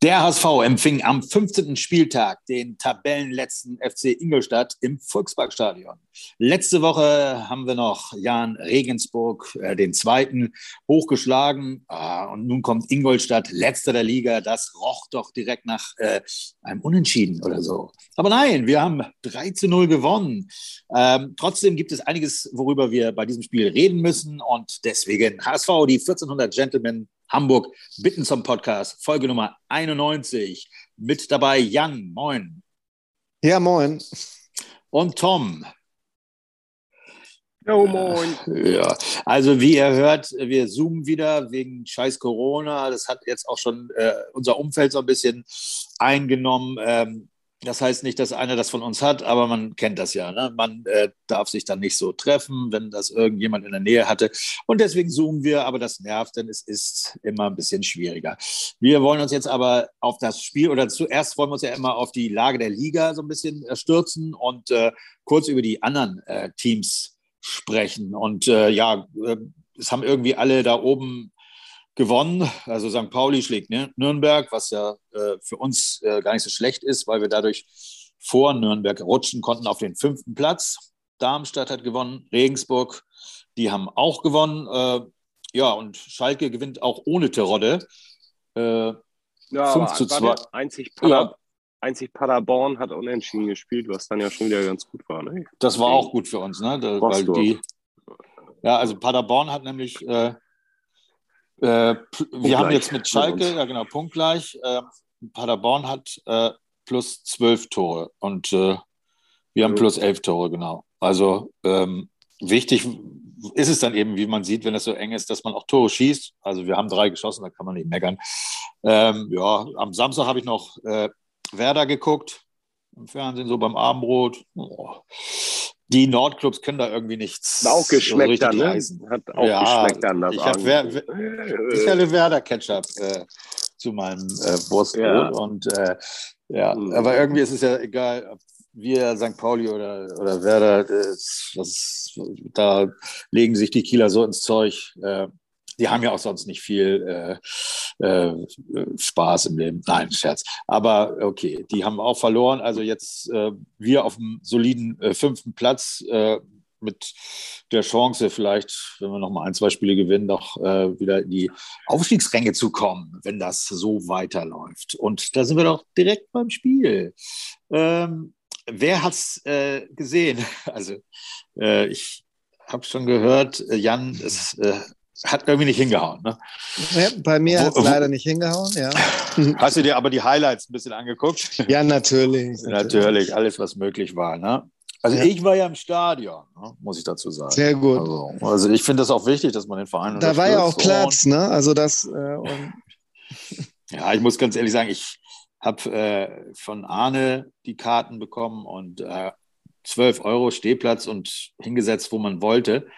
Der HSV empfing am 15. Spieltag den Tabellenletzten FC Ingolstadt im Volksparkstadion. Letzte Woche haben wir noch Jan Regensburg, äh, den zweiten, hochgeschlagen. Ah, und nun kommt Ingolstadt, letzter der Liga. Das roch doch direkt nach äh, einem Unentschieden oder so. Aber nein, wir haben 3 zu 0 gewonnen. Ähm, trotzdem gibt es einiges, worüber wir bei diesem Spiel reden müssen. Und deswegen HSV, die 1400 Gentlemen Hamburg bitten zum Podcast, Folge Nummer 91. Mit dabei Jan, moin. Ja, moin. Und Tom. Jo, moin. Ja, also wie ihr hört, wir zoomen wieder wegen scheiß Corona. Das hat jetzt auch schon äh, unser Umfeld so ein bisschen eingenommen. Ähm, das heißt nicht, dass einer das von uns hat, aber man kennt das ja. Ne? Man äh, darf sich dann nicht so treffen, wenn das irgendjemand in der Nähe hatte. Und deswegen zoomen wir, aber das nervt, denn es ist immer ein bisschen schwieriger. Wir wollen uns jetzt aber auf das Spiel oder zuerst wollen wir uns ja immer auf die Lage der Liga so ein bisschen äh, stürzen und äh, kurz über die anderen äh, Teams sprechen. Und äh, ja, äh, es haben irgendwie alle da oben gewonnen. Also St. Pauli schlägt Nürnberg, was ja äh, für uns äh, gar nicht so schlecht ist, weil wir dadurch vor Nürnberg rutschen konnten auf den fünften Platz. Darmstadt hat gewonnen, Regensburg, die haben auch gewonnen. Äh, ja, und Schalke gewinnt auch ohne Terodde. Äh, ja, 5 zu 2. Einzig, Pader, ja. einzig Paderborn hat unentschieden gespielt, was dann ja schon wieder ganz gut war. Ne? Das war auch gut für uns, ne? Da, weil die, ja, also Paderborn hat nämlich äh, äh, wir haben jetzt mit Schalke, ja genau, punktgleich. Äh, Paderborn hat äh, plus zwölf Tore und äh, wir haben plus elf Tore, genau. Also ähm, wichtig ist es dann eben, wie man sieht, wenn es so eng ist, dass man auch Tore schießt. Also wir haben drei geschossen, da kann man nicht meckern. Ähm, ja, am Samstag habe ich noch äh, Werder geguckt im Fernsehen, so beim Abendbrot. Oh die Nordclubs können da irgendwie nichts. Hat auch geschmeckt dann, ne? Hat auch ja, geschmeckt dann. Das ich habe Wer Werder Ketchup äh, zu meinem äh, Wurstbrot ja. und äh, ja, mhm. aber irgendwie ist es ja egal, ob wir St. Pauli oder, oder Werder, das, das, da legen sich die Kieler so ins Zeug. Äh, die haben ja auch sonst nicht viel äh, äh, Spaß im Leben. Nein, Scherz. Aber okay, die haben auch verloren. Also jetzt äh, wir auf dem soliden äh, fünften Platz äh, mit der Chance, vielleicht, wenn wir noch mal ein, zwei Spiele gewinnen, noch äh, wieder in die Aufstiegsränge zu kommen, wenn das so weiterläuft. Und da sind wir doch direkt beim Spiel. Ähm, wer hat es gesehen? Also ich habe schon gehört, Jan, es hat irgendwie nicht hingehauen. Ne? Ja, bei mir hat es leider nicht hingehauen, ja. Hast du dir aber die Highlights ein bisschen angeguckt? Ja, natürlich. natürlich, alles, was möglich war. Ne? Also ja. ich war ja im Stadion, ne, muss ich dazu sagen. Sehr gut. Also, also ich finde das auch wichtig, dass man den Verein Da war ja auch Platz, ne? Also das. Äh, ja, ich muss ganz ehrlich sagen, ich habe äh, von Arne die Karten bekommen und äh, 12 Euro Stehplatz und hingesetzt, wo man wollte.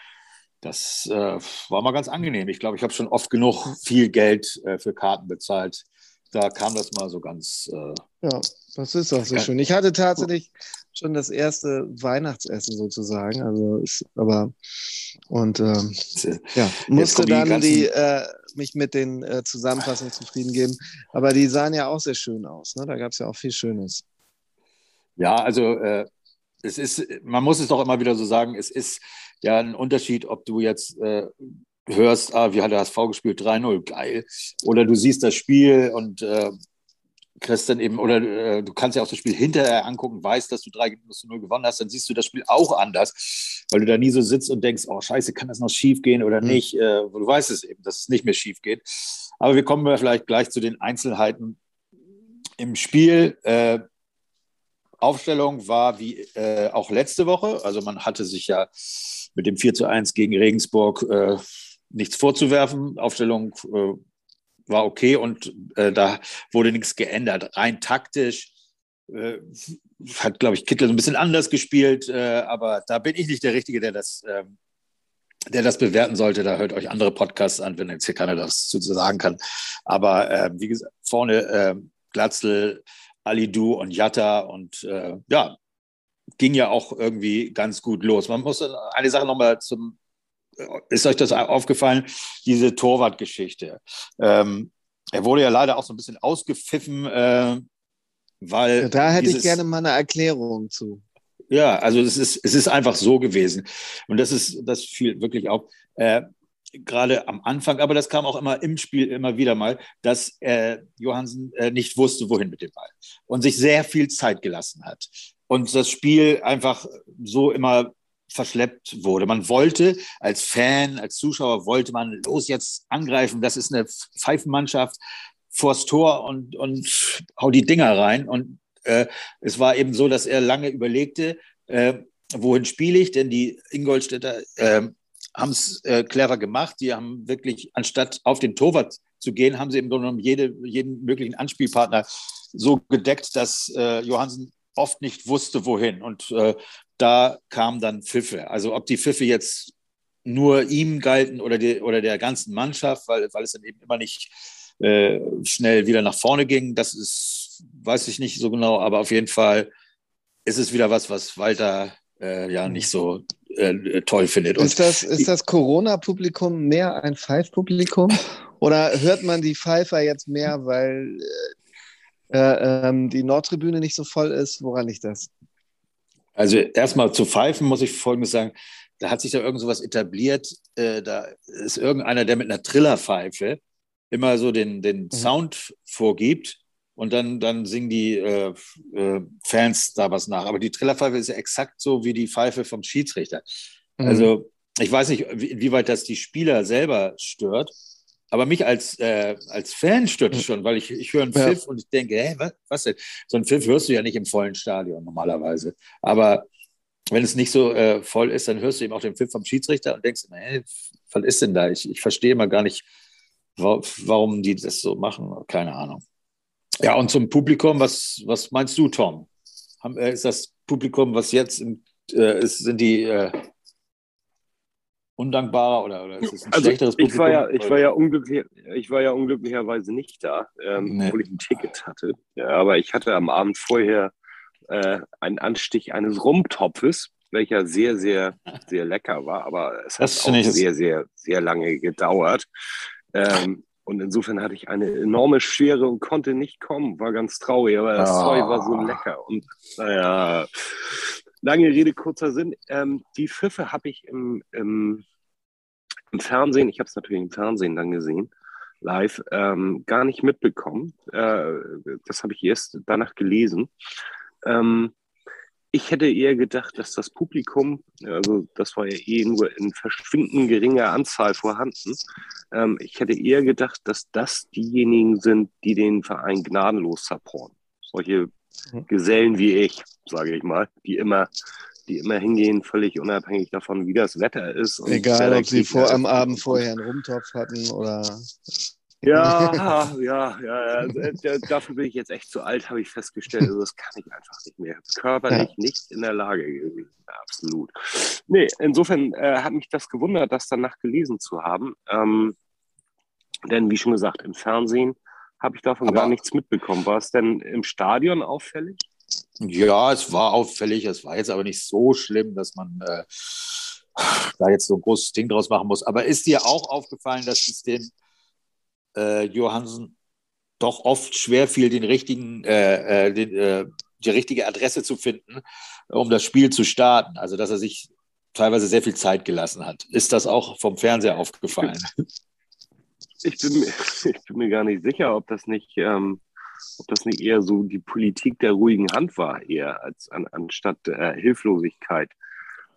Das äh, war mal ganz angenehm. Ich glaube, ich habe schon oft genug viel Geld äh, für Karten bezahlt. Da kam das mal so ganz. Äh, ja, das ist auch so schön. Ich hatte tatsächlich schon das erste Weihnachtsessen sozusagen. Also ist, aber und ähm, ja, musste dann die, äh, mich mit den äh, Zusammenfassungen zufrieden geben. Aber die sahen ja auch sehr schön aus. Ne? Da gab es ja auch viel Schönes. Ja, also äh, es ist, man muss es doch immer wieder so sagen, es ist ja ein Unterschied, ob du jetzt äh, hörst, ah, wie hat der HSV gespielt, 3-0, geil. Oder du siehst das Spiel und äh, kriegst dann eben, oder äh, du kannst ja auch das Spiel hinterher angucken, weißt, dass du 3 0 gewonnen hast, dann siehst du das Spiel auch anders, weil du da nie so sitzt und denkst, oh scheiße, kann das noch schief gehen oder mhm. nicht? Äh, du weißt es eben, dass es nicht mehr schief geht. Aber wir kommen vielleicht gleich zu den Einzelheiten im Spiel. Äh, Aufstellung war wie äh, auch letzte Woche. Also man hatte sich ja mit dem 4 zu 1 gegen Regensburg äh, nichts vorzuwerfen. Aufstellung äh, war okay und äh, da wurde nichts geändert. Rein taktisch äh, hat, glaube ich, Kittel ein bisschen anders gespielt, äh, aber da bin ich nicht der Richtige, der das, ähm, der das bewerten sollte. Da hört euch andere Podcasts an, wenn jetzt hier keiner das zu sagen kann. Aber wie gesagt, vorne Glatzel, Alidu und Jatta und äh, ja, ging ja auch irgendwie ganz gut los. Man muss eine Sache nochmal zum ist euch das aufgefallen, diese Torwartgeschichte? Ähm, er wurde ja leider auch so ein bisschen ausgepfiffen, äh, weil. Da hätte dieses, ich gerne mal eine Erklärung zu. Ja, also es ist, es ist einfach so gewesen. Und das ist, das fiel wirklich auf. Äh, gerade am Anfang, aber das kam auch immer im Spiel immer wieder mal, dass äh, Johansen äh, nicht wusste, wohin mit dem Ball und sich sehr viel Zeit gelassen hat. Und das Spiel einfach so immer verschleppt wurde. Man wollte als Fan, als Zuschauer, wollte man los jetzt angreifen. Das ist eine Pfeifenmannschaft vors Tor und, und hau die Dinger rein. Und äh, es war eben so, dass er lange überlegte, äh, wohin spiele ich? Denn die Ingolstädter äh, haben es äh, clever gemacht. Die haben wirklich, anstatt auf den Torwart zu gehen, haben sie im Grunde genommen jede, jeden möglichen Anspielpartner so gedeckt, dass äh, Johansen oft nicht wusste, wohin. Und äh, da kamen dann Pfiffe. Also ob die Pfiffe jetzt nur ihm galten oder, die, oder der ganzen Mannschaft, weil, weil es dann eben immer nicht äh, schnell wieder nach vorne ging, das ist, weiß ich nicht so genau, aber auf jeden Fall ist es wieder was, was Walter äh, ja nicht so äh, toll findet. Und ist das, ist das Corona-Publikum mehr ein Pfeif-Publikum? Oder hört man die Pfeifer jetzt mehr, weil äh, äh ähm, die Nordtribüne nicht so voll ist? Woran liegt das? Also erstmal zu pfeifen muss ich Folgendes sagen. Da hat sich da irgend sowas etabliert. Äh, da ist irgendeiner, der mit einer Trillerpfeife immer so den, den mhm. Sound vorgibt und dann, dann singen die äh, äh, Fans da was nach. Aber die Trillerpfeife ist ja exakt so wie die Pfeife vom Schiedsrichter. Mhm. Also ich weiß nicht, inwieweit das die Spieler selber stört. Aber mich als, äh, als Fan stört es schon, weil ich, ich höre einen Pfiff ja. und ich denke, hä, was, was denn? So einen Pfiff hörst du ja nicht im vollen Stadion normalerweise. Aber wenn es nicht so äh, voll ist, dann hörst du eben auch den Pfiff vom Schiedsrichter und denkst, hä, was ist denn da? Ich, ich verstehe mal gar nicht, warum die das so machen. Keine Ahnung. Ja, und zum Publikum, was, was meinst du, Tom? Äh, ist das Publikum, was jetzt im, äh, ist, sind die äh, undankbarer oder, oder ist es ein also schlechteres ich War ja, ich, war ja unglücklich, ich war ja unglücklicherweise nicht da, ähm, nee. obwohl ich ein Ticket hatte. Ja, aber ich hatte am Abend vorher äh, einen Anstich eines Rumtopfes, welcher sehr, sehr, sehr lecker war. Aber es hat das auch sehr, sehr, sehr lange gedauert. Ähm, und insofern hatte ich eine enorme Schwere und konnte nicht kommen. War ganz traurig, aber das oh. Zeug war so lecker. Und naja, lange Rede, kurzer Sinn. Ähm, die Pfiffe habe ich im, im, im, Fernsehen, ich habe es natürlich im Fernsehen dann gesehen, live, ähm, gar nicht mitbekommen. Äh, das habe ich erst danach gelesen. Ähm, ich hätte eher gedacht, dass das Publikum, also das war ja eh nur in verschwindend geringer Anzahl vorhanden, ähm, ich hätte eher gedacht, dass das diejenigen sind, die den Verein gnadenlos supporten. Solche mhm. Gesellen wie ich, sage ich mal, die immer, die immer hingehen, völlig unabhängig davon, wie das Wetter ist. Egal, ob sie vor am Abend vorher einen Rumtopf hatten oder ja, ja, ja, äh, dafür bin ich jetzt echt zu alt, habe ich festgestellt. Also das kann ich einfach nicht mehr. Körperlich ja. nicht in der Lage gewesen. Absolut. Nee, insofern äh, hat mich das gewundert, das danach gelesen zu haben. Ähm, denn wie schon gesagt, im Fernsehen habe ich davon aber, gar nichts mitbekommen. War es denn im Stadion auffällig? Ja, es war auffällig. Es war jetzt aber nicht so schlimm, dass man äh, da jetzt so ein großes Ding draus machen muss. Aber ist dir auch aufgefallen, dass es den äh, Johansen doch oft schwer fiel, den richtigen, äh, äh, den, äh, die richtige Adresse zu finden, um das Spiel zu starten. Also dass er sich teilweise sehr viel Zeit gelassen hat. Ist das auch vom Fernseher aufgefallen? Ich bin, mir, ich bin mir gar nicht sicher, ob das nicht, ähm, ob das nicht eher so die Politik der ruhigen Hand war, eher als an, anstatt äh, Hilflosigkeit.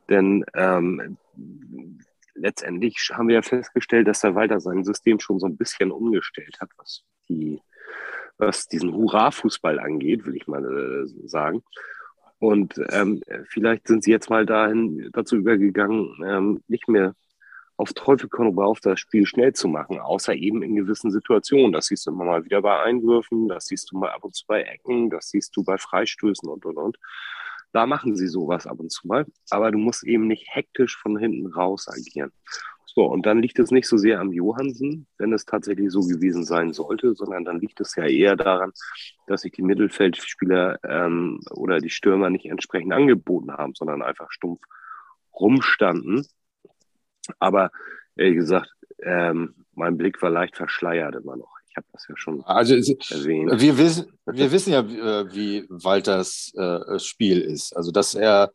Denn ähm, letztendlich haben wir ja festgestellt, dass der Walter sein System schon so ein bisschen umgestellt hat, was die, was diesen Hurra-Fußball angeht, will ich mal äh, sagen. Und ähm, vielleicht sind sie jetzt mal dahin dazu übergegangen, ähm, nicht mehr auf Teufel komm rauf das Spiel schnell zu machen, außer eben in gewissen Situationen. Das siehst du immer mal wieder bei Einwürfen, das siehst du mal ab und zu bei Ecken, das siehst du bei Freistößen und und und. Da machen sie sowas ab und zu mal, aber du musst eben nicht hektisch von hinten raus agieren. So, und dann liegt es nicht so sehr am Johansen, wenn es tatsächlich so gewesen sein sollte, sondern dann liegt es ja eher daran, dass sich die Mittelfeldspieler ähm, oder die Stürmer nicht entsprechend angeboten haben, sondern einfach stumpf rumstanden. Aber ehrlich gesagt, ähm, mein Blick war leicht verschleiert immer noch. Ich habe das ja schon also, erwähnt. Wir wissen, wir wissen ja, äh, wie Walters äh, Spiel ist. Also, dass er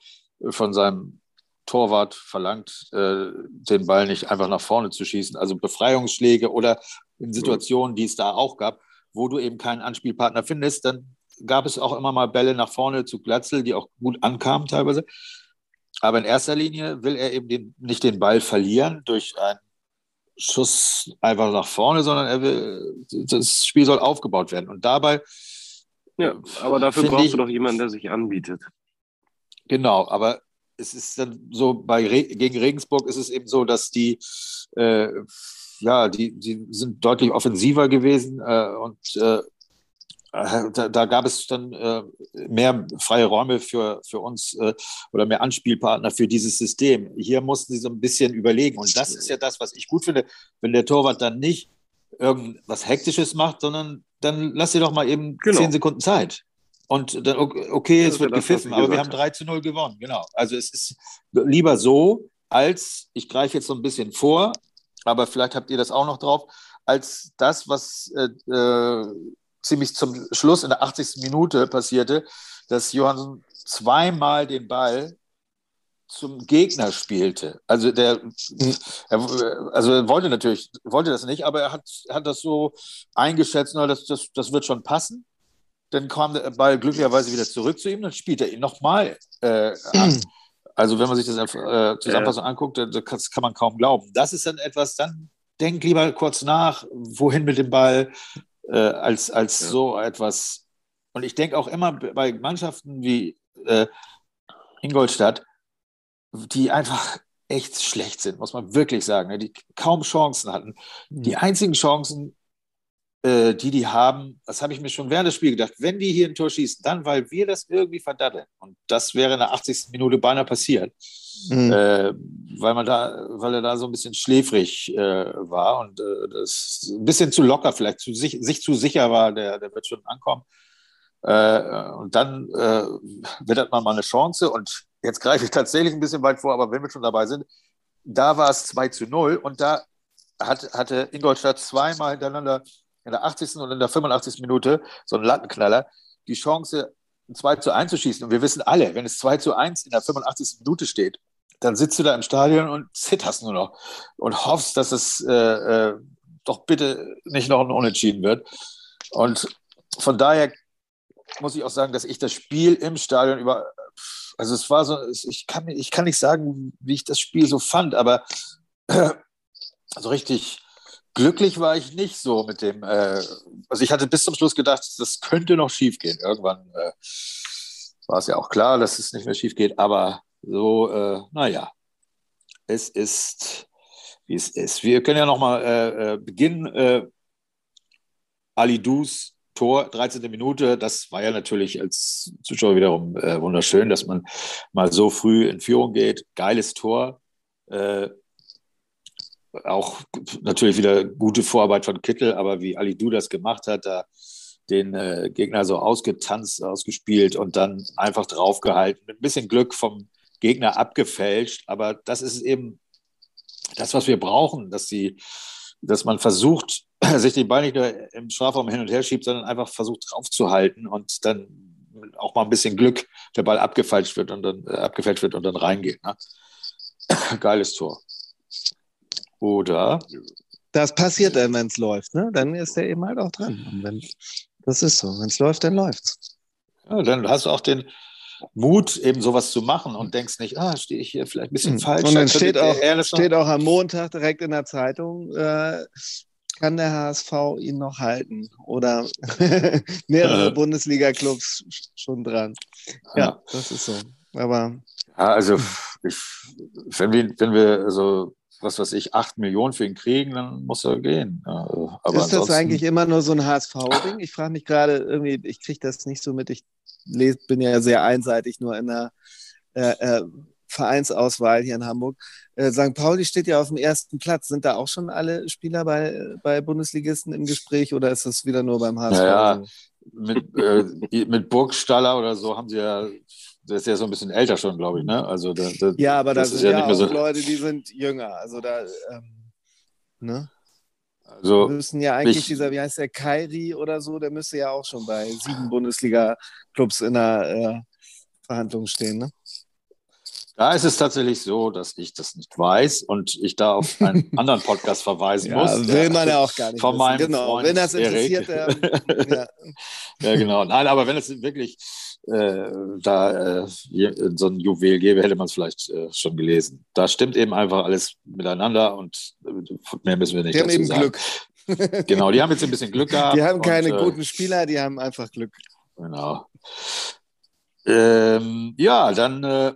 von seinem Torwart verlangt, äh, den Ball nicht einfach nach vorne zu schießen. Also Befreiungsschläge oder in Situationen, die es da auch gab, wo du eben keinen Anspielpartner findest, dann gab es auch immer mal Bälle nach vorne zu Glatzel, die auch gut ankamen teilweise. Aber in erster Linie will er eben den, nicht den Ball verlieren durch einen Schuss einfach nach vorne, sondern er will, das Spiel soll aufgebaut werden. Und dabei. Ja, aber dafür brauchst ich, du doch jemanden, der sich anbietet. Genau, aber es ist dann so, bei Re gegen Regensburg ist es eben so, dass die, äh, ja, die, die sind deutlich offensiver gewesen äh, und äh, da, da, gab es dann äh, mehr freie Räume für, für uns äh, oder mehr Anspielpartner für dieses System. Hier mussten sie so ein bisschen überlegen. Und das ist ja das, was ich gut finde, wenn der Torwart dann nicht irgendwas Hektisches macht, sondern dann lass dir doch mal eben genau. zehn Sekunden Zeit. Und dann, okay, es wird gepfiffen, aber wir haben 3 zu 0 gewonnen. Genau. Also es ist lieber so, als ich greife jetzt so ein bisschen vor, aber vielleicht habt ihr das auch noch drauf, als das, was äh, äh ziemlich zum Schluss in der 80. Minute passierte, dass Johansson zweimal den Ball zum Gegner spielte. Also der, er, also er wollte natürlich, wollte das nicht, aber er hat, hat das so eingeschätzt, na, das, das, das wird schon passen. Dann kam der Ball glücklicherweise wieder zurück zu ihm, dann spielt er ihn nochmal äh, an. Also wenn man sich das äh, Zusammenfassung anguckt, das kann man kaum glauben. Das ist dann etwas, dann denk lieber kurz nach, wohin mit dem Ball, äh, als, als ja. so etwas. Und ich denke auch immer bei Mannschaften wie äh, Ingolstadt, die einfach echt schlecht sind, muss man wirklich sagen, ne, die kaum Chancen hatten. Die mhm. einzigen Chancen, äh, die die haben, das habe ich mir schon während des Spiels gedacht, wenn die hier ein Tor schießen, dann, weil wir das irgendwie verdatteln. Und das wäre in der 80. Minute beinahe passiert, mhm. äh, weil, man da, weil er da so ein bisschen schläfrig äh, war und äh, das ein bisschen zu locker vielleicht, zu sich, sich zu sicher war, der, der wird schon ankommen. Äh, und dann äh, wittert man mal eine Chance und jetzt greife ich tatsächlich ein bisschen weit vor, aber wenn wir schon dabei sind, da war es 2 zu 0 und da hat, hatte Ingolstadt zweimal hintereinander in der 80. und in der 85. Minute, so ein Lattenknaller, die Chance, ein 2 zu 1 zu schießen. Und wir wissen alle, wenn es 2 zu 1 in der 85. Minute steht, dann sitzt du da im Stadion und zitterst nur noch und hoffst, dass es äh, äh, doch bitte nicht noch ein Unentschieden wird. Und von daher muss ich auch sagen, dass ich das Spiel im Stadion über, also es war so, ich kann, ich kann nicht sagen, wie ich das Spiel so fand, aber äh, so richtig glücklich war ich nicht so mit dem. Äh, also ich hatte bis zum Schluss gedacht, das könnte noch schief gehen. Irgendwann äh, war es ja auch klar, dass es nicht mehr schief geht. Aber so, äh, naja, es ist, wie es ist. Wir können ja nochmal äh, äh, beginnen. Äh, Ali Dus Tor, 13. Minute, das war ja natürlich als Zuschauer wiederum äh, wunderschön, dass man mal so früh in Führung geht. Geiles Tor. Äh, auch natürlich wieder gute Vorarbeit von Kittel, aber wie Ali Du das gemacht hat, da den äh, Gegner so ausgetanzt, ausgespielt und dann einfach draufgehalten. Mit ein bisschen Glück vom Gegner abgefälscht, aber das ist eben das, was wir brauchen, dass, sie, dass man versucht, sich den Ball nicht nur im Strafraum hin und her schiebt, sondern einfach versucht draufzuhalten und dann auch mal ein bisschen Glück der Ball abgefälscht wird und dann äh, abgefälscht wird und dann reingeht. Ne? Geiles Tor. Oder? Das passiert dann, wenn es läuft, ne? Dann ist er eben halt auch dran. Und wenn, das ist so. Wenn es läuft, dann läuft's. Ja, dann hast du auch den Mut, eben sowas zu machen und denkst nicht, ah, stehe ich hier vielleicht ein bisschen mhm. falsch. Und dann steht auch, steht auch am Montag direkt in der Zeitung, äh, kann der HSV ihn noch halten? Oder mehrere äh. Bundesliga-Clubs schon dran. Ja, ja, das ist so. Aber. Ja, also, ich, wenn wir, wenn wir so was weiß ich, acht Millionen für ihn kriegen, dann muss er gehen. Aber ist das eigentlich immer nur so ein HSV-Ding? Ich frage mich gerade irgendwie, ich kriege das nicht so mit. Ich lese, bin ja sehr einseitig nur in der äh, äh, Vereinsauswahl hier in Hamburg. Äh, St. Pauli steht ja auf dem ersten Platz. Sind da auch schon alle Spieler bei, bei Bundesligisten im Gespräch oder ist das wieder nur beim HSV? Naja, mit, äh, mit Burgstaller oder so haben sie ja der ist ja so ein bisschen älter schon, glaube ich, ne? Also da, da, ja, aber das, das sind ja, ja auch so Leute, die sind jünger. Also da, ähm, ne? Also müssen ja eigentlich ich, dieser, wie heißt der, Kairi oder so, der müsste ja auch schon bei sieben Bundesliga-Clubs in der äh, Verhandlung stehen, ne? Da ist es tatsächlich so, dass ich das nicht weiß und ich da auf einen anderen Podcast verweisen ja, muss. Will man ja auch gar nicht. Von wissen. meinem genau. Freund wenn das interessiert, ähm, ja. ja. genau. Nein, aber wenn es wirklich äh, da äh, so ein Juwel gäbe, hätte man es vielleicht äh, schon gelesen. Da stimmt eben einfach alles miteinander und äh, mehr müssen wir nicht die haben eben sagen. Glück. genau, die haben jetzt ein bisschen Glück gehabt. Die haben keine und, äh, guten Spieler, die haben einfach Glück. Genau. Ähm, ja, dann äh,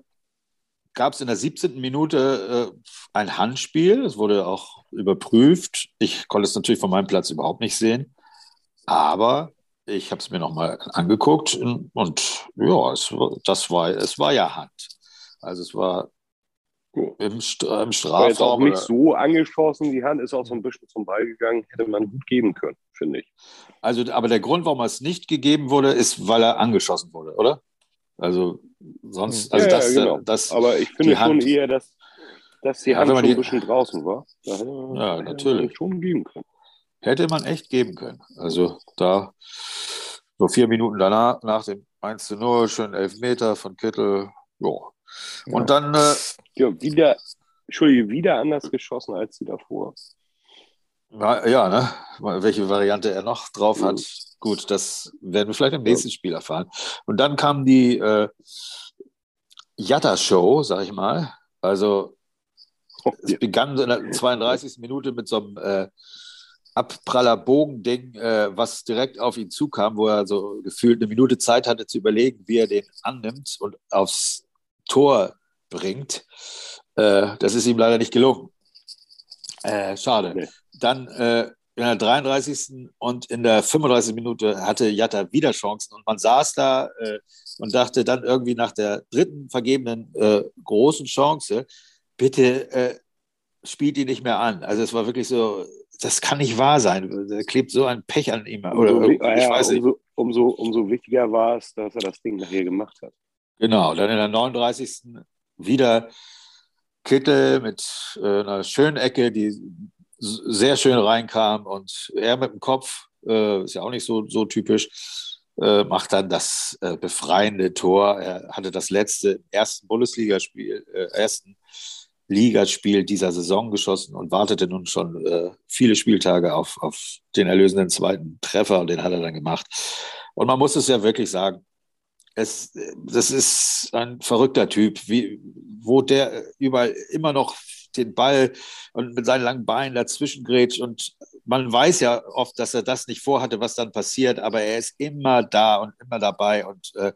gab es in der 17. Minute äh, ein Handspiel. Es wurde auch überprüft. Ich konnte es natürlich von meinem Platz überhaupt nicht sehen. Aber ich habe es mir nochmal angeguckt und ja, es, das war, es war ja Hand. Also es war im, St im Strafraum. War jetzt auch nicht so angeschossen, die Hand ist auch so ein bisschen zum Ball gegangen, hätte man gut geben können, finde ich. Also, aber der Grund, warum es nicht gegeben wurde, ist, weil er angeschossen wurde, oder? Also sonst, hm. also ja, das, ja, genau. das, aber ich finde schon Hand, eher, dass, dass die Hand ja, schon die, ein bisschen draußen war. Da ja, natürlich. schon geben können. Hätte man echt geben können. Also da so vier Minuten danach, nach dem 1 zu 0, schön Elfmeter von Kittel. Jo. Und ja. dann. Äh, ja, wieder, Entschuldige, wieder anders geschossen als die davor. Ja, ne? Welche Variante er noch drauf hat. Gut, das werden wir vielleicht im nächsten Spiel erfahren. Und dann kam die äh, Jatta-Show, sag ich mal. Also es begann in der 32. Minute mit so einem äh, Abpraller Bogending, äh, was direkt auf ihn zukam, wo er so gefühlt eine Minute Zeit hatte zu überlegen, wie er den annimmt und aufs Tor bringt. Äh, das ist ihm leider nicht gelungen. Äh, schade. Nee. Dann äh, in der 33. und in der 35. Minute hatte Jatta wieder Chancen und man saß da äh, und dachte dann irgendwie nach der dritten vergebenen äh, großen Chance, bitte äh, spielt ihn nicht mehr an. Also es war wirklich so, das kann nicht wahr sein. Da klebt so ein Pech an ihm. Oder, umso, ich ja, weiß nicht. Umso, umso, umso wichtiger war es, dass er das Ding nachher gemacht hat. Genau, dann in der 39. wieder Kittel mit äh, einer schönen Ecke, die sehr schön reinkam und er mit dem Kopf, äh, ist ja auch nicht so, so typisch, äh, macht dann das äh, befreiende Tor. Er hatte das letzte ersten Bundesligaspiel, äh, ersten Ligaspiel dieser Saison geschossen und wartete nun schon äh, viele Spieltage auf, auf den erlösenden zweiten Treffer und den hat er dann gemacht. Und man muss es ja wirklich sagen, es, das ist ein verrückter Typ, wie, wo der überall immer noch den Ball und mit seinen langen Beinen dazwischen grätscht. Und man weiß ja oft, dass er das nicht vorhatte, was dann passiert, aber er ist immer da und immer dabei und äh,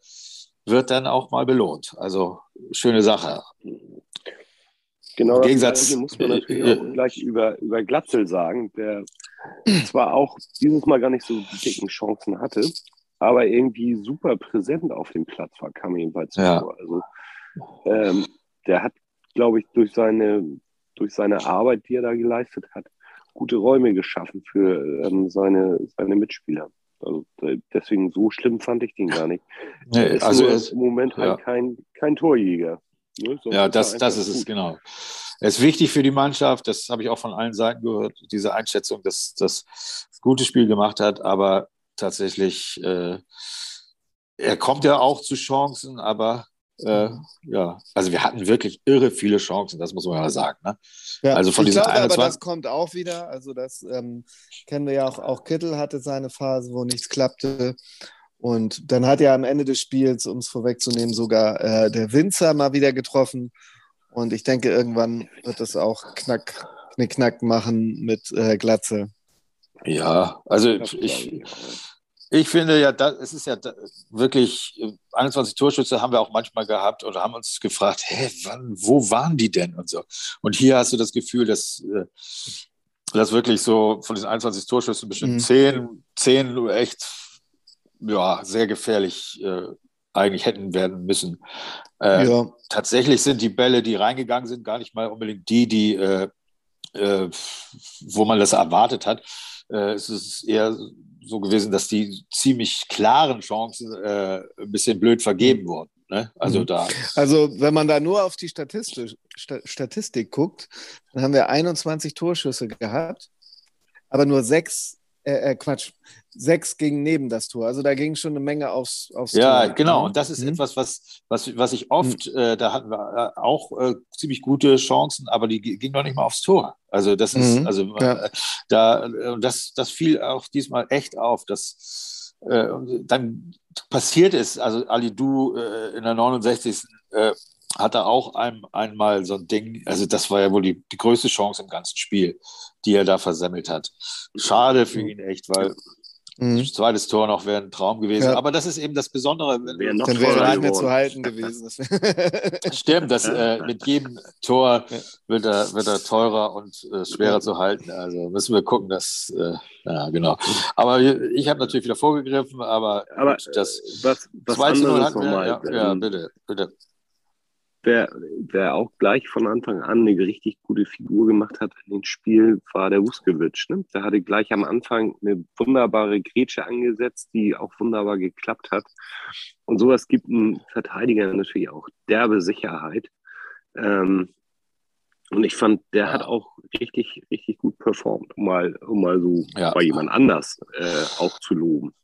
wird dann auch mal belohnt. Also schöne Sache. Genau, Im Gegensatz muss man natürlich auch gleich über, über Glatzel sagen, der zwar auch dieses Mal gar nicht so die dicken Chancen hatte, aber irgendwie super präsent auf dem Platz war, kam jedenfalls ja. vor. Also ähm, der hat, glaube ich, durch seine durch seine Arbeit, die er da geleistet hat, gute Räume geschaffen für ähm, seine, seine Mitspieler. Also deswegen so schlimm fand ich den gar nicht. Nee, er ist also ist, im Moment halt kein, kein Torjäger. Ne? Ja, das, das ist es, genau. Er ist wichtig für die Mannschaft, das habe ich auch von allen Seiten gehört, diese Einschätzung, dass das gute Spiel gemacht hat, aber tatsächlich, äh, er kommt ja auch zu Chancen, aber äh, ja, also wir hatten wirklich irre viele Chancen, das muss man ja sagen. Ne? Ja, also von ich glaube, 21... aber das kommt auch wieder. Also das ähm, kennen wir ja auch. Auch Kittel hatte seine Phase, wo nichts klappte. Und dann hat ja am Ende des Spiels, um es vorwegzunehmen, sogar äh, der Winzer mal wieder getroffen. Und ich denke, irgendwann wird es auch knack, knick, machen mit äh, Glatze. Ja, also ich, ich finde ja, das, es ist ja wirklich, 21 Torschütze haben wir auch manchmal gehabt oder haben uns gefragt, hä, wann, wo waren die denn und so. Und hier hast du das Gefühl, dass, äh, dass wirklich so von diesen 21 Torschüssen bestimmt mhm. 10, 10 echt ja, sehr gefährlich äh, eigentlich hätten werden müssen. Äh, ja. Tatsächlich sind die Bälle, die reingegangen sind, gar nicht mal unbedingt die, die, äh, äh wo man das erwartet hat. Äh, es ist eher so gewesen, dass die ziemlich klaren Chancen äh, ein bisschen blöd vergeben mhm. wurden. Ne? Also mhm. da. Also wenn man da nur auf die Statistik, Statistik guckt, dann haben wir 21 Torschüsse gehabt, aber nur sechs, äh, äh, Quatsch, sechs gingen neben das Tor. Also da ging schon eine Menge aufs, aufs ja, Tor. Ja, genau. Und das ist mhm. etwas, was, was, was ich oft, mhm. äh, da hatten wir äh, auch äh, ziemlich gute Chancen, aber die gingen noch nicht mal aufs Tor. Also das ist, mhm. also ja. Äh, da, das, das fiel auch diesmal echt auf, dass dann passiert es, also Ali Du in der 69 hat er auch ein, einmal so ein Ding, also das war ja wohl die, die größte Chance im ganzen Spiel, die er da versemmelt hat. Schade für ihn echt, weil mhm. zweites Tor noch wäre ein Traum gewesen. Ja. Aber das ist eben das Besondere. Wenn wäre noch Dann wäre er nicht mehr zu halten gewesen. Stimmt, das, äh, mit jedem Tor wird er, wird er teurer und äh, schwerer zu halten. Also müssen wir gucken, dass, äh, ja, genau. Aber ich habe natürlich wieder vorgegriffen, aber, aber das was, was 2 0 hatten wir. Ja, ja, bitte, bitte wer, wer auch gleich von Anfang an eine richtig gute Figur gemacht hat in dem Spiel, war der Vuskovic. Ne? Der hatte gleich am Anfang eine wunderbare Grätsche angesetzt, die auch wunderbar geklappt hat. Und sowas gibt einem Verteidiger natürlich auch derbe Sicherheit. Ähm, und ich fand, der hat auch richtig, richtig gut performt, um mal, um mal so ja. bei jemand anders äh, auch zu loben.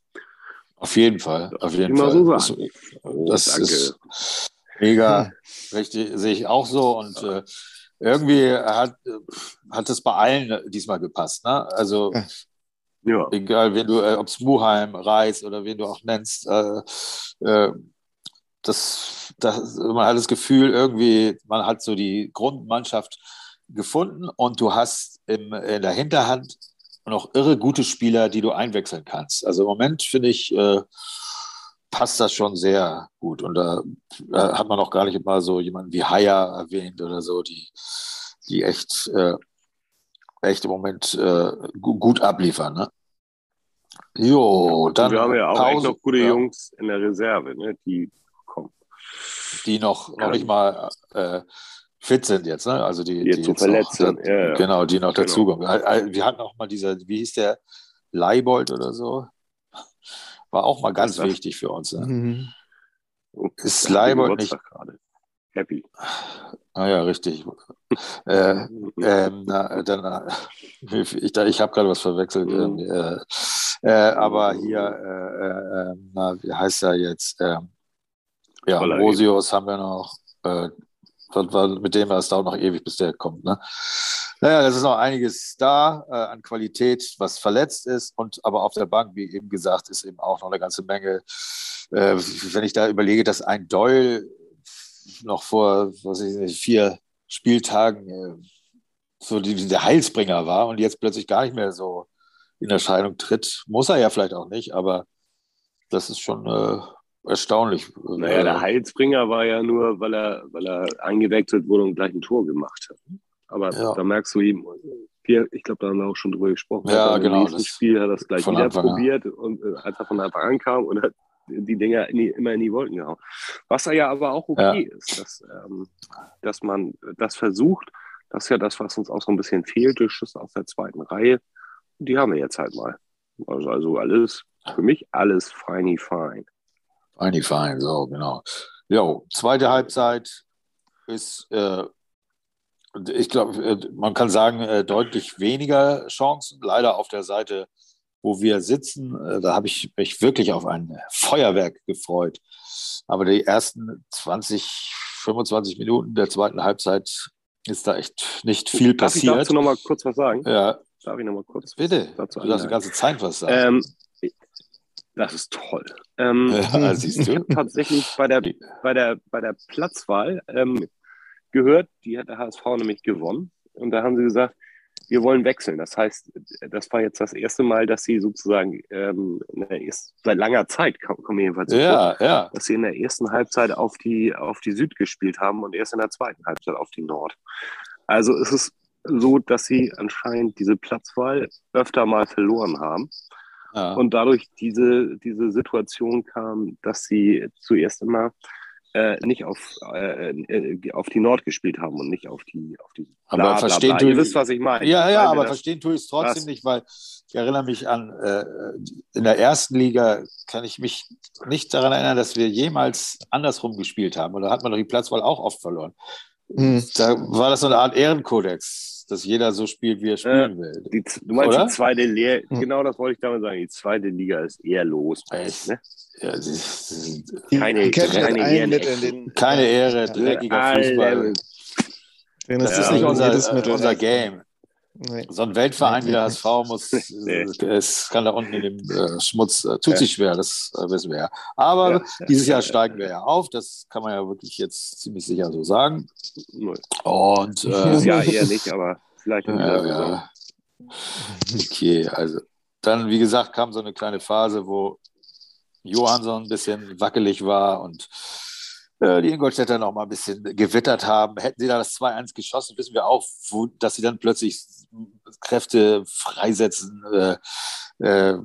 Auf jeden Fall, auf jeden Fall. So das, oh, das danke. ist Mega, richtig, sehe ich auch so. Und äh, irgendwie hat, hat es bei allen diesmal gepasst. Ne? Also ja. egal, wenn du, äh, ob es Muheim, Reis oder wen du auch nennst, äh, äh, das, das, man hat das Gefühl, irgendwie, man hat so die Grundmannschaft gefunden und du hast im, in der Hinterhand noch irre gute Spieler, die du einwechseln kannst. Also im Moment finde ich, äh, passt das schon sehr gut. Und da äh, hat man auch gar nicht mal so jemanden wie Haya erwähnt oder so, die, die echt, äh, echt im Moment äh, gut abliefern. Ne? Jo, dann. Wir haben ja auch Pause, noch gute ja. Jungs in der Reserve, ne, die kommen. Die noch, noch nicht mal äh, fit sind jetzt, ne? Also die, die jetzt verletzt sind. Ja, ja. Genau, die noch genau. dazukommen. Wir hatten auch mal dieser, wie hieß der, Leibold oder so? War auch mal ganz wichtig für uns. Ne? Mhm. Ist Leibold nicht. Gerade. Happy. Ah ja, richtig. äh, ähm, na, dann, ich ich habe gerade was verwechselt. Mhm. Ähm, äh, äh, aber hier, äh, äh, na, wie heißt er jetzt? Ähm, ja, Rosius haben wir noch. Äh, mit dem war es dauert noch ewig, bis der kommt. Ne? Naja, es ist noch einiges da äh, an Qualität, was verletzt ist. Und aber auf der Bank, wie eben gesagt, ist eben auch noch eine ganze Menge. Äh, wenn ich da überlege, dass ein Doyle noch vor was ich nicht, vier Spieltagen äh, so die, der Heilsbringer war und jetzt plötzlich gar nicht mehr so in Erscheinung tritt, muss er ja vielleicht auch nicht, aber das ist schon äh, erstaunlich. Naja, der Heilsbringer war ja nur, weil er, weil er eingewechselt wurde und gleich ein Tor gemacht hat. Aber ja. da merkst du ihm, ich glaube, da haben wir auch schon drüber gesprochen. Ja, genau. Im nächsten Spiel hat er das gleich wieder Anfang, probiert und äh, als er von Anfang an kam und hat die Dinger in die, immer in die Wolken gehauen. Was ja aber auch okay ja. ist, dass, ähm, dass man das versucht. Das ist ja das, was uns auch so ein bisschen fehlte, Schüsse aus der zweiten Reihe. Die haben wir jetzt halt mal. Also, also alles, für mich alles feiny fine. Feiny fine, so, genau. Jo, zweite Halbzeit ist, äh, ich glaube, äh, man kann sagen, äh, deutlich weniger Chancen. Leider auf der Seite wo wir sitzen, äh, da habe ich mich wirklich auf ein Feuerwerk gefreut. Aber die ersten 20, 25 Minuten der zweiten Halbzeit ist da echt nicht viel Darf passiert. Darf ich dazu noch mal kurz was sagen? Ja. Darf ich noch mal kurz Bitte, du darfst die ganze Zeit was sagen. Ähm, das ist toll. Ähm, ja, siehst du. tatsächlich bei der, bei der, bei der Platzwahl ähm, gehört, die hat der HSV nämlich gewonnen. Und da haben sie gesagt, wir wollen wechseln. Das heißt, das war jetzt das erste Mal, dass sie sozusagen ähm, seit langer Zeit, kommen jedenfalls ja, vor, ja. dass sie in der ersten Halbzeit auf die, auf die Süd gespielt haben und erst in der zweiten Halbzeit auf die Nord. Also ist es so, dass sie anscheinend diese Platzwahl öfter mal verloren haben. Ja. Und dadurch diese, diese Situation kam, dass sie zuerst immer äh, nicht auf, äh, äh, auf die Nord gespielt haben und nicht auf die auf die aber bla, verstehen bla, bla. Ihr wisst, was ich meine. Ja, ja, aber verstehen tue ich es trotzdem was? nicht, weil ich erinnere mich an, äh, in der ersten Liga kann ich mich nicht daran erinnern, dass wir jemals andersrum gespielt haben. Oder hat man doch die Platzwahl auch oft verloren. Mhm. Da war das so eine Art Ehrenkodex, dass jeder so spielt, wie er spielen äh, will. Die, du meinst Oder? die zweite Liga, mhm. genau das wollte ich damit sagen, die zweite Liga ist eher los. Ne? Ja, sie, sie, keine, keine, Ehre, keine Ehre, dreckiger Fußball. Das ist nicht unser, unser Game. Nee. So ein Verein wie der HSV muss, nee. es kann da unten in dem äh, Schmutz, äh, tut ja. sich schwer, das äh, wissen wir ja. Aber ja. dieses Jahr steigen wir ja auf, das kann man ja wirklich jetzt ziemlich sicher so sagen. Und, äh, dieses Jahr eher nicht, aber vielleicht ja, ja. Okay, also dann, wie gesagt, kam so eine kleine Phase, wo Johansson ein bisschen wackelig war und äh, die Ingolstädter noch mal ein bisschen gewittert haben. Hätten sie da das 2-1 geschossen, wissen wir auch, wo, dass sie dann plötzlich Kräfte freisetzen. Äh, äh,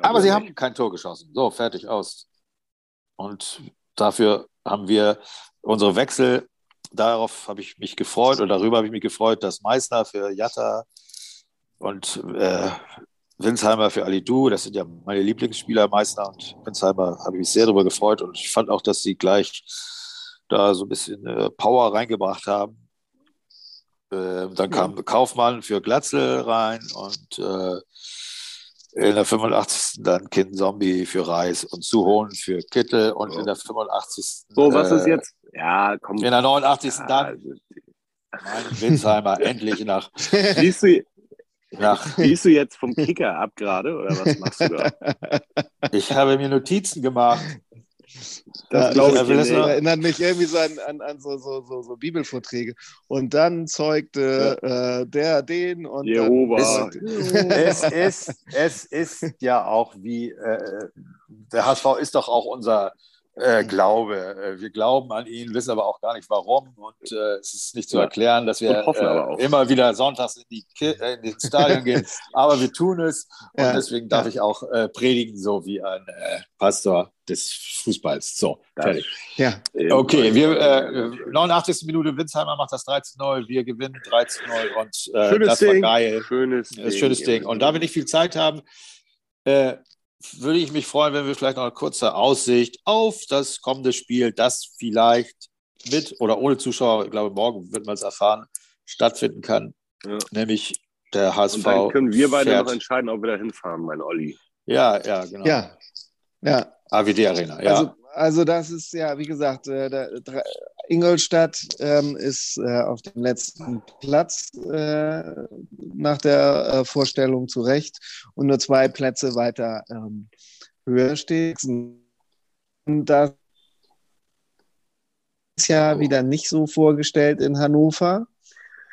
aber sie nicht. haben kein Tor geschossen. So, fertig, aus. Und dafür haben wir unsere Wechsel, darauf habe ich mich gefreut und darüber habe ich mich gefreut, dass Meißner für Jatta und äh, Winsheimer für Alidu, das sind ja meine Lieblingsspieler, Meißner und Winsheimer, habe ich mich sehr darüber gefreut und ich fand auch, dass sie gleich da so ein bisschen äh, Power reingebracht haben. Äh, dann kam ja. Kaufmann für Glatzel rein und äh, in der 85. dann Kind Zombie für Reis und Suhohn für Kittel und oh. in der 85. So, was ist äh, jetzt? Ja, komm. In der 89. Ja, dann also, mein Winsheimer endlich nach. Siehst du, nach, Siehst du jetzt vom Kicker ab gerade oder was machst du da? Ich habe mir Notizen gemacht. Das glaube ich. Das erinnert mich irgendwie so an, an, an so, so, so, so, Bibelvorträge. Und dann zeugte ja. äh, der den und Jehova. es, ist, es ist ja auch wie, äh, der HSV ist doch auch unser äh, Glaube. Äh, wir glauben an ihn, wissen aber auch gar nicht warum. Und äh, es ist nicht zu erklären, dass wir äh, immer wieder sonntags in die, äh, in die Stadion gehen. Aber wir tun es. Und ja. deswegen darf ich auch predigen, so wie ein Pastor des Fußballs. So, fertig. Ja. Okay, wir 89. Minute, Winsheimer macht das 13-0. Wir gewinnen 13-0 und schönes das Ding. war geil. Schönes, Ding. Schönes Ding. Und da wir nicht viel Zeit haben, würde ich mich freuen, wenn wir vielleicht noch eine kurze Aussicht auf das kommende Spiel, das vielleicht mit oder ohne Zuschauer, ich glaube, morgen wird man es erfahren, stattfinden kann. Ja. Nämlich der HSV. Und dann können wir beide fährt. noch entscheiden, ob wir da hinfahren, mein Olli. Ja, ja, genau. Ja. ja. AWD Arena, ja. Also, also das ist ja, wie gesagt, äh, der, Ingolstadt ähm, ist äh, auf dem letzten Platz äh, nach der äh, Vorstellung zu Recht und nur zwei Plätze weiter ähm, höher steht. Und das ist ja wieder nicht so vorgestellt in Hannover.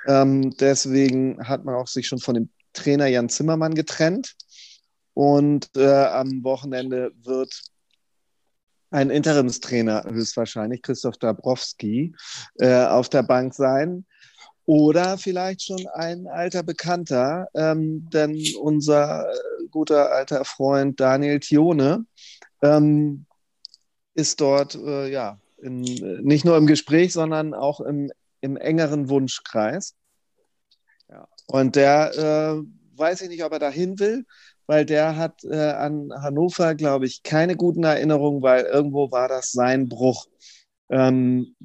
Ähm, deswegen hat man auch sich schon von dem Trainer Jan Zimmermann getrennt. Und äh, am Wochenende wird ein Interimstrainer höchstwahrscheinlich, Christoph Dabrowski, äh, auf der Bank sein. Oder vielleicht schon ein alter Bekannter, ähm, denn unser guter alter Freund Daniel Thione ähm, ist dort äh, ja in, nicht nur im Gespräch, sondern auch im, im engeren Wunschkreis. Ja. Und der äh, weiß ich nicht, ob er dahin will, weil der hat äh, an Hannover, glaube ich, keine guten Erinnerungen, weil irgendwo war das sein Bruch. Ähm,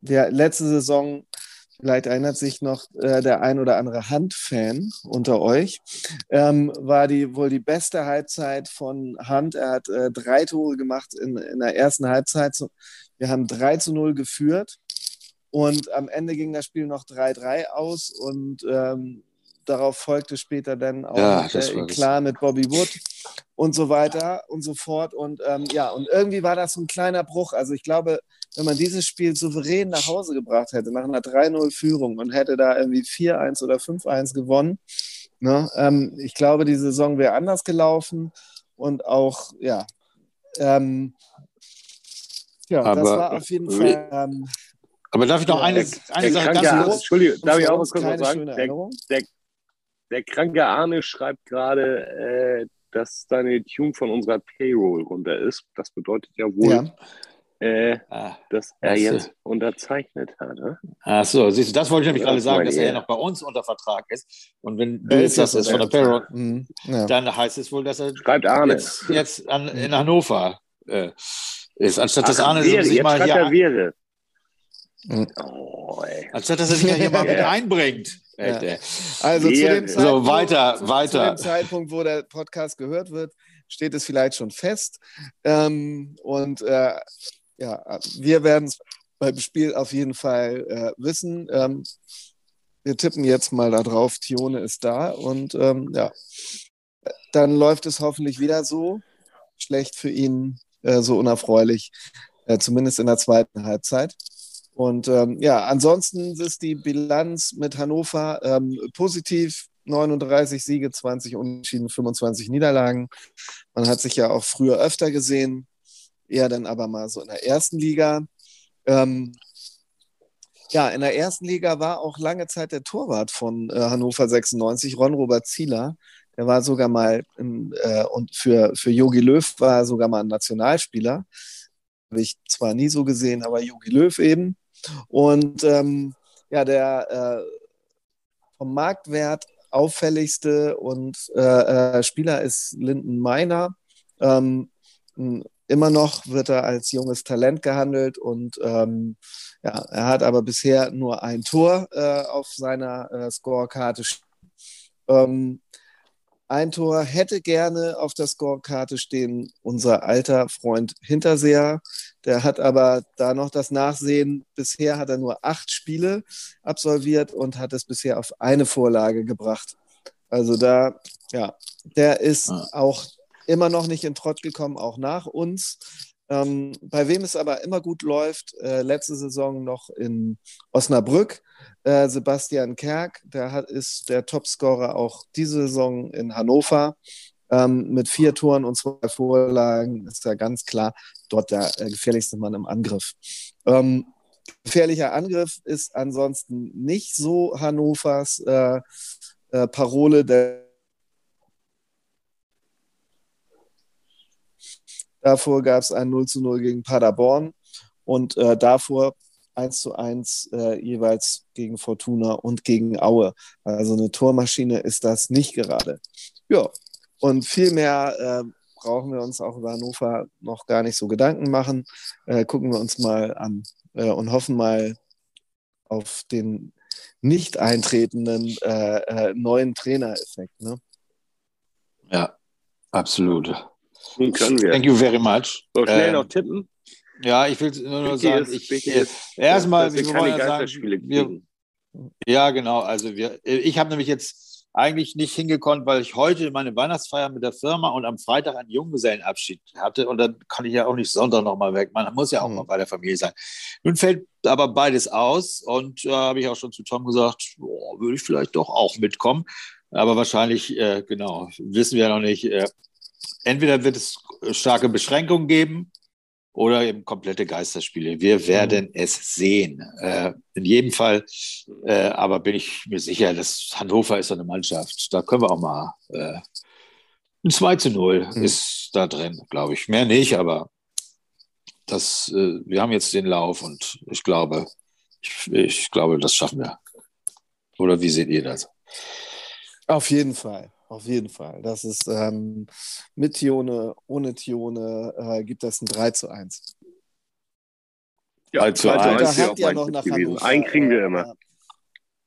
der letzte Saison, vielleicht erinnert sich noch äh, der ein oder andere Hand-Fan unter euch, ähm, war die wohl die beste Halbzeit von Hand. Er hat äh, drei Tore gemacht in, in der ersten Halbzeit. Wir haben 3 zu 0 geführt. Und am Ende ging das Spiel noch 3-3 aus und ähm, darauf folgte später dann auch ja, äh, klar mit Bobby Wood und so weiter und so fort. Und ähm, ja, und irgendwie war das ein kleiner Bruch. Also ich glaube, wenn man dieses Spiel souverän nach Hause gebracht hätte, nach einer 3-0-Führung und hätte da irgendwie 4-1 oder 5-1 gewonnen, ne, ähm, ich glaube, die Saison wäre anders gelaufen und auch, ja, ähm, ja, aber das war auf jeden Fall. Ähm, aber darf ich noch eine, eine Sache ganz kurz? Entschuldigung, darf ich auch was kurz sagen? Der, der, der kranke Arne schreibt gerade, äh, dass deine Tune von unserer Payroll runter ist. Das bedeutet ja wohl, ja. äh, ah, dass er jetzt unterzeichnet hat. Ach so, siehst du, das wollte ich nämlich gerade sagen, dass er ja noch bei uns unter Vertrag ist. Und wenn du jetzt das ist von der Payroll, mhm. ja. dann heißt es wohl, dass er Schreibt Arne. jetzt, jetzt an, in Hannover äh, ist, anstatt Ach, dass Arne wäre, sich mal hier. Wäre. Mhm. Oh, anstatt dass er sich hier mal mit einbringt. Ja. Also zu dem, so, weiter, zu, weiter. zu dem Zeitpunkt, wo der Podcast gehört wird, steht es vielleicht schon fest. Ähm, und äh, ja, wir werden es beim Spiel auf jeden Fall äh, wissen. Ähm, wir tippen jetzt mal da drauf, Tione ist da und ähm, ja, dann läuft es hoffentlich wieder so schlecht für ihn, äh, so unerfreulich, äh, zumindest in der zweiten Halbzeit. Und ähm, ja, ansonsten ist die Bilanz mit Hannover ähm, positiv. 39 Siege, 20 Unentschieden, 25 Niederlagen. Man hat sich ja auch früher öfter gesehen, eher dann aber mal so in der ersten Liga. Ähm, ja, in der ersten Liga war auch lange Zeit der Torwart von äh, Hannover 96, Ron-Robert Zieler. Der war sogar mal im, äh, und für, für Jogi Löw war er sogar mal ein Nationalspieler. Habe ich zwar nie so gesehen, aber Jogi Löw eben. Und ähm, ja, der äh, vom Marktwert auffälligste und äh, äh, Spieler ist Linden Meiner. Ähm, immer noch wird er als junges Talent gehandelt und ähm, ja, er hat aber bisher nur ein Tor äh, auf seiner äh, Scorekarte. Ähm, ein Tor hätte gerne auf der Scorekarte stehen unser alter Freund Hinterseher. Der hat aber da noch das Nachsehen. Bisher hat er nur acht Spiele absolviert und hat es bisher auf eine Vorlage gebracht. Also da, ja, der ist ah. auch immer noch nicht in Trott gekommen, auch nach uns. Ähm, bei wem es aber immer gut läuft, äh, letzte Saison noch in Osnabrück, äh, Sebastian Kerk, der hat, ist der Topscorer auch diese Saison in Hannover. Ähm, mit vier Toren und zwei Vorlagen ist er ganz klar dort der äh, gefährlichste Mann im Angriff. Ähm, gefährlicher Angriff ist ansonsten nicht so Hannovers äh, äh, Parole, der Davor gab es ein 0 zu 0 gegen Paderborn und äh, davor 1 zu 1 äh, jeweils gegen Fortuna und gegen Aue. Also eine Tormaschine ist das nicht gerade. Ja, und viel mehr äh, brauchen wir uns auch über Hannover noch gar nicht so Gedanken machen. Äh, gucken wir uns mal an äh, und hoffen mal auf den nicht eintretenden äh, äh, neuen Trainereffekt. Ne? Ja, absolut. Den können wir. Thank you very much. So schnell ähm, noch tippen. Ja, ich will nur, nur sagen, ich, ich erstmal, wir wollen ja sagen, wir, ja genau, also wir, ich habe nämlich jetzt eigentlich nicht hingekommen, weil ich heute meine Weihnachtsfeier mit der Firma und am Freitag einen Junggesellenabschied hatte und dann kann ich ja auch nicht Sonntag nochmal weg. Man muss ja auch mhm. mal bei der Familie sein. Nun fällt aber beides aus und da äh, habe ich auch schon zu Tom gesagt, oh, würde ich vielleicht doch auch mitkommen. Aber wahrscheinlich, äh, genau, wissen wir noch nicht, äh, entweder wird es starke Beschränkungen geben oder eben komplette Geisterspiele. Wir werden mhm. es sehen. Äh, in jedem Fall, äh, aber bin ich mir sicher, dass Hannover ist eine Mannschaft. Da können wir auch mal äh, ein 2 zu 0 mhm. ist da drin, glaube ich. Mehr nicht, aber das, äh, wir haben jetzt den Lauf und ich glaube, ich, ich glaube, das schaffen wir. Oder wie seht ihr das? Auf jeden Fall. Auf jeden Fall. Das ist ähm, mit Tione, ohne Tione äh, gibt das ein 3 zu 1. Ja, 3 zu 1 ist ja, ja noch nach gewesen. Einen kriegen wir immer.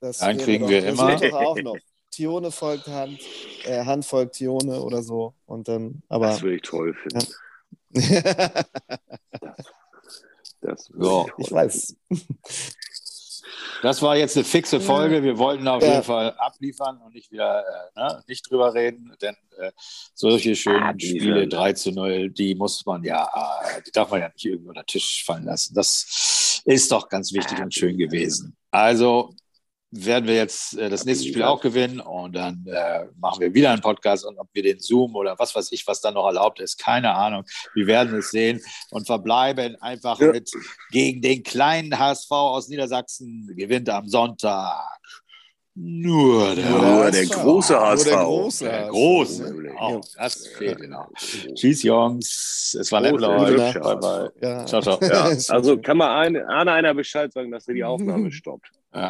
Das Einen kriegen wir doch, immer. Das doch auch noch. Tione folgt Hand, äh, Hand folgt Tione oder so. Und dann, aber, das würde ich toll finden. Ja. das, das ja. ich, ich weiß. Das war jetzt eine fixe Folge. Wir wollten auf ja. jeden Fall abliefern und nicht wieder äh, ne, nicht drüber reden, denn äh, solche schönen ah, Spiele 3 zu 0, die muss man ja, äh, die darf man ja nicht irgendwo unter den Tisch fallen lassen. Das ist doch ganz wichtig ah, und schön gewesen. Also werden wir jetzt äh, das nächste Spiel auch gewinnen und dann äh, machen wir wieder einen Podcast und ob wir den Zoom oder was weiß ich, was dann noch erlaubt ist, keine Ahnung. Wir werden es sehen und verbleiben einfach ja. mit gegen den kleinen HSV aus Niedersachsen gewinnt am Sonntag Nur der, nur der große HSV. Nur der große. Der große. Oh, das fehlt genau. Tschüss, Jungs. Es war nett euch. Bye, bye. Ja. Ciao, ciao. Ja. Also kann man ein, einer Bescheid sagen, dass er die Aufnahme stoppt.